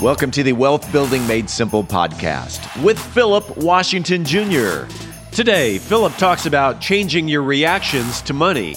Welcome to the Wealth Building Made Simple podcast with Phillip Washington Jr. Today, Phillip talks about changing your reactions to money.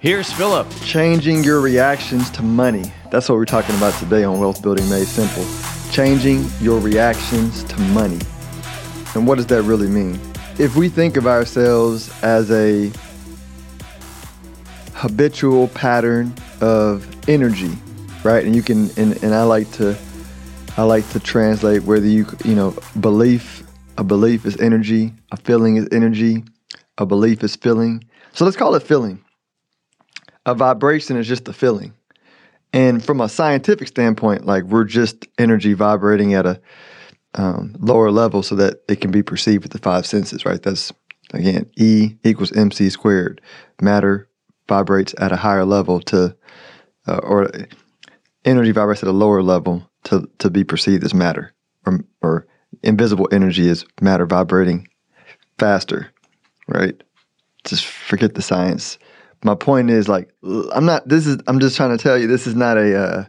Here's Phillip. Changing your reactions to money. That's what we're talking about today on Wealth Building Made Simple. Changing your reactions to money. And what does that really mean? If we think of ourselves as a habitual pattern of energy, right? And you can and, and I like to I like to translate whether you you know, belief, a belief is energy, a feeling is energy, a belief is feeling. So let's call it feeling a vibration is just a feeling. And from a scientific standpoint, like we're just energy vibrating at a um, lower level so that it can be perceived with the five senses, right? That's again, E equals mc squared. Matter vibrates at a higher level to, uh, or energy vibrates at a lower level to, to be perceived as matter, or, or invisible energy is matter vibrating faster, right? Just forget the science my point is like I'm not. This is I'm just trying to tell you this is not a uh,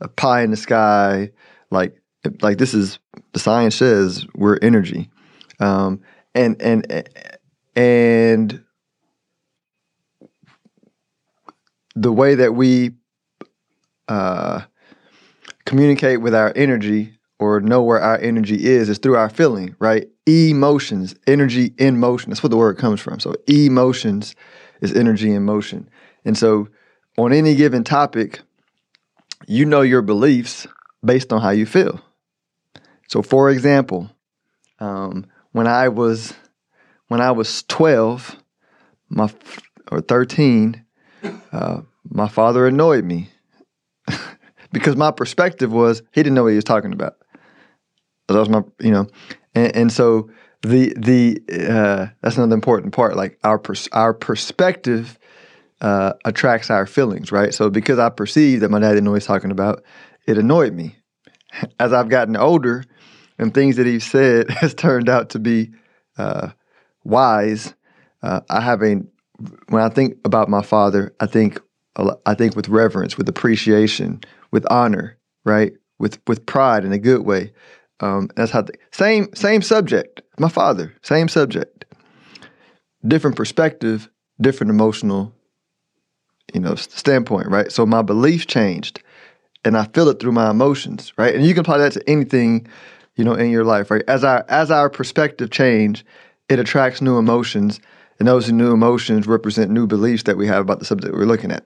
a pie in the sky. Like like this is the science says we're energy, um, and and and the way that we uh, communicate with our energy or know where our energy is is through our feeling, right? Emotions, energy in motion. That's what the word comes from. So emotions is energy in motion. And so on any given topic, you know your beliefs based on how you feel. So for example, um, when I was when I was 12, my or 13, uh, my father annoyed me because my perspective was he didn't know what he was talking about. That was my, you know, and, and so the the uh, that's another important part. Like our pers- our perspective uh, attracts our feelings, right? So because I perceived that my dad didn't know he's talking about, it annoyed me. As I've gotten older, and things that he said has turned out to be uh, wise. Uh, I have a when I think about my father, I think I think with reverence, with appreciation, with honor, right? With with pride in a good way. Um, that's how the, same same subject. My father, same subject, different perspective, different emotional, you know, standpoint. Right. So my beliefs changed, and I feel it through my emotions. Right. And you can apply that to anything, you know, in your life. Right. As our as our perspective change, it attracts new emotions, and those new emotions represent new beliefs that we have about the subject we're looking at.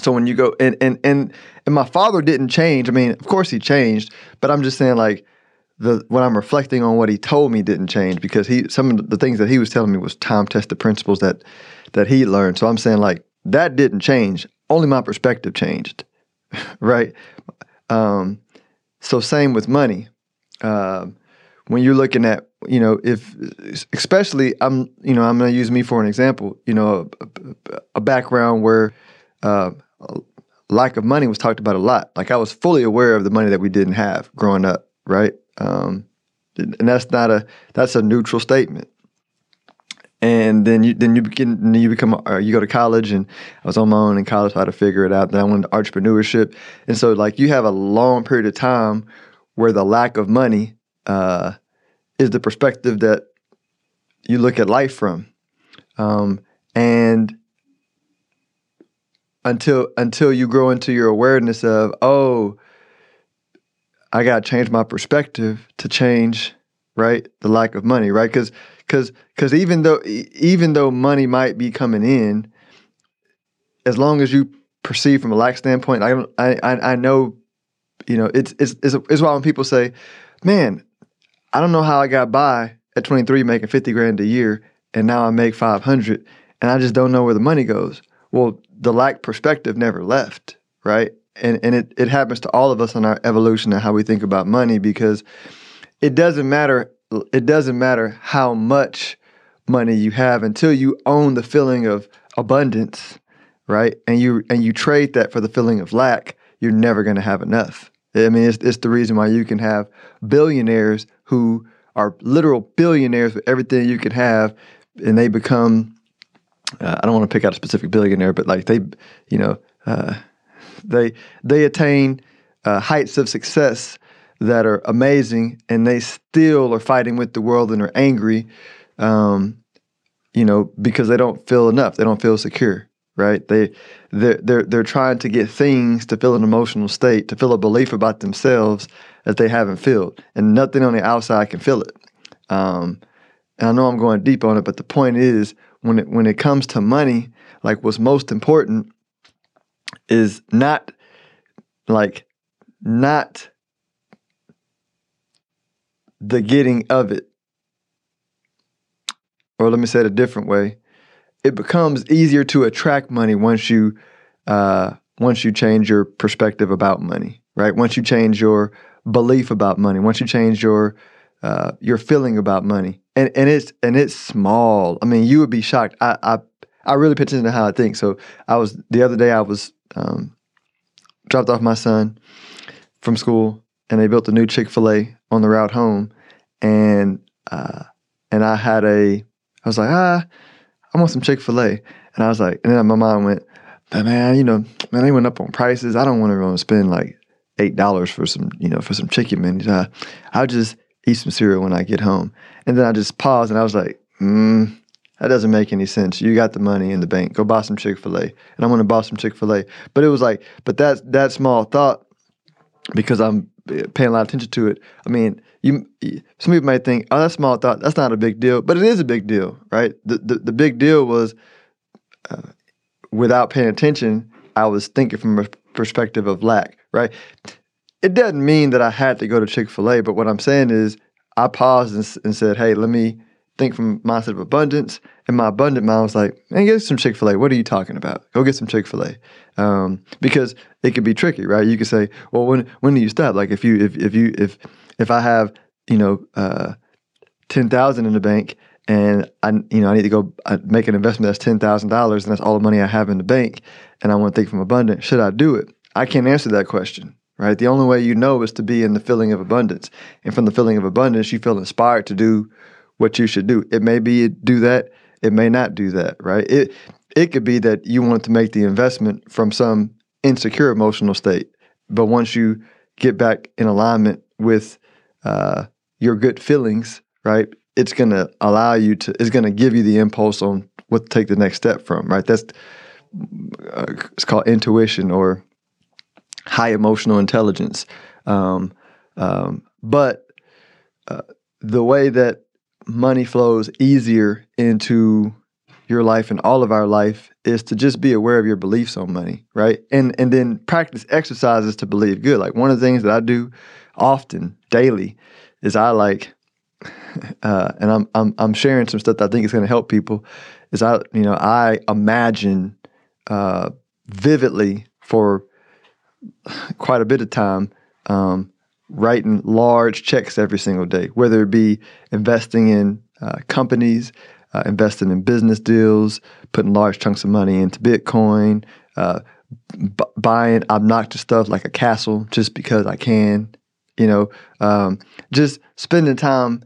So when you go and and and and my father didn't change. I mean, of course he changed, but I'm just saying like the when I'm reflecting on what he told me didn't change because he some of the things that he was telling me was time tested principles that that he learned. So I'm saying like that didn't change. Only my perspective changed, right? Um, so same with money. Uh, when you're looking at you know if especially I'm you know I'm going to use me for an example. You know a, a background where uh, lack of money was talked about a lot. Like I was fully aware of the money that we didn't have growing up, right? Um, and that's not a that's a neutral statement. And then you then you begin you become uh, you go to college and I was on my own in college how to figure it out. Then I went to entrepreneurship, and so like you have a long period of time where the lack of money uh, is the perspective that you look at life from, um, and until until you grow into your awareness of oh I got to change my perspective to change, right? The lack of money, right? Because because because even though even though money might be coming in, as long as you perceive from a lack standpoint, I I I know, you know, it's it's it's, it's why when people say, "Man, I don't know how I got by at 23 making 50 grand a year, and now I make 500, and I just don't know where the money goes." Well, the lack perspective never left, right? And and it it happens to all of us on our evolution and how we think about money because it doesn't matter it doesn't matter how much money you have until you own the feeling of abundance, right? And you and you trade that for the feeling of lack, you're never going to have enough. I mean, it's, it's the reason why you can have billionaires who are literal billionaires with everything you can have, and they become. Uh, I don't want to pick out a specific billionaire, but like they, you know, uh, they they attain uh, heights of success that are amazing, and they still are fighting with the world and are angry, um, you know, because they don't feel enough. They don't feel secure, right? They they're they're they're trying to get things to fill an emotional state, to fill a belief about themselves that they haven't filled, and nothing on the outside can fill it. Um, and I know I'm going deep on it, but the point is, when it when it comes to money, like what's most important is not like not the getting of it. Or let me say it a different way. It becomes easier to attract money once you uh, once you change your perspective about money, right? Once you change your belief about money, once you change your uh, your feeling about money, and and it's and it's small. I mean, you would be shocked. I I, I really pay attention to how I think. So I was the other day. I was um, dropped off my son from school, and they built a new Chick Fil A on the route home, and uh, and I had a, I was like, ah, I want some Chick Fil A, and I was like, and then my mind went, but man, you know, man, they went up on prices. I don't want to spend like eight dollars for some, you know, for some chicken. Man, uh, I'll just eat some cereal when I get home, and then I just paused, and I was like, hmm. That doesn't make any sense. You got the money in the bank. Go buy some Chick Fil A, and I'm going to buy some Chick Fil A. But it was like, but that that small thought, because I'm paying a lot of attention to it. I mean, you some people might think, oh, that small thought, that's not a big deal, but it is a big deal, right? The the, the big deal was, uh, without paying attention, I was thinking from a perspective of lack, right? It doesn't mean that I had to go to Chick Fil A, but what I'm saying is, I paused and, and said, hey, let me think from mindset of abundance. And my abundant mind was like, man, get some Chick fil A. What are you talking about? Go get some Chick fil A. Um, because it could be tricky, right? You could say, well, when when do you stop? Like if you if if you if if I have, you know, uh, ten thousand in the bank and I you know I need to go make an investment that's ten thousand dollars and that's all the money I have in the bank and I want to think from abundance, should I do it? I can't answer that question right? The only way you know is to be in the feeling of abundance. And from the feeling of abundance, you feel inspired to do what you should do. It may be do that, it may not do that, right? It it could be that you want to make the investment from some insecure emotional state, but once you get back in alignment with uh, your good feelings, right? It's going to allow you to. It's going to give you the impulse on what to take the next step from, right? That's uh, it's called intuition or high emotional intelligence. Um, um, but uh, the way that money flows easier into your life and all of our life is to just be aware of your beliefs on money, right? And and then practice exercises to believe good. Like one of the things that I do often, daily, is I like uh, and I'm I'm I'm sharing some stuff that I think is going to help people. Is I you know I imagine uh, vividly for quite a bit of time um, writing large checks every single day, whether it be investing in uh, companies, uh, investing in business deals, putting large chunks of money into Bitcoin, uh, b- buying obnoxious stuff like a castle just because I can, you know, um, just spending time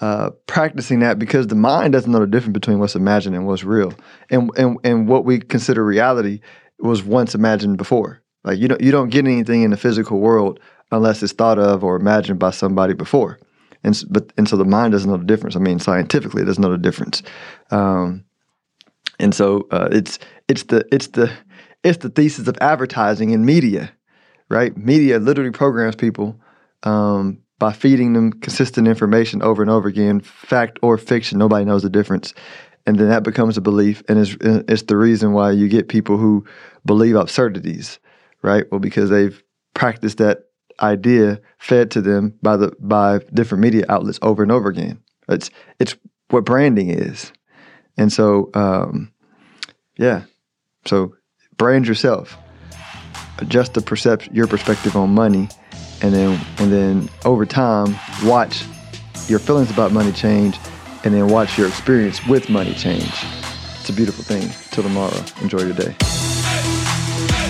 uh, practicing that because the mind doesn't know the difference between what's imagined and what's real, and and and what we consider reality was once imagined before. Like you don't you don't get anything in the physical world unless it's thought of or imagined by somebody before. And but and so the mind doesn't know the difference. I mean, scientifically, it doesn't know the difference. Um, and so uh, it's it's the it's the it's the thesis of advertising in media, right? Media literally programs people um, by feeding them consistent information over and over again, fact or fiction. Nobody knows the difference, and then that becomes a belief, and it's it's the reason why you get people who believe absurdities, right? Well, because they've practiced that idea fed to them by the by different media outlets over and over again. It's it's what branding is, and so um, yeah, so brand yourself. adjust the perception, your perspective on money, and then and then over time, watch your feelings about money change, and then watch your experience with money change. It's a beautiful thing. Till tomorrow, enjoy your day.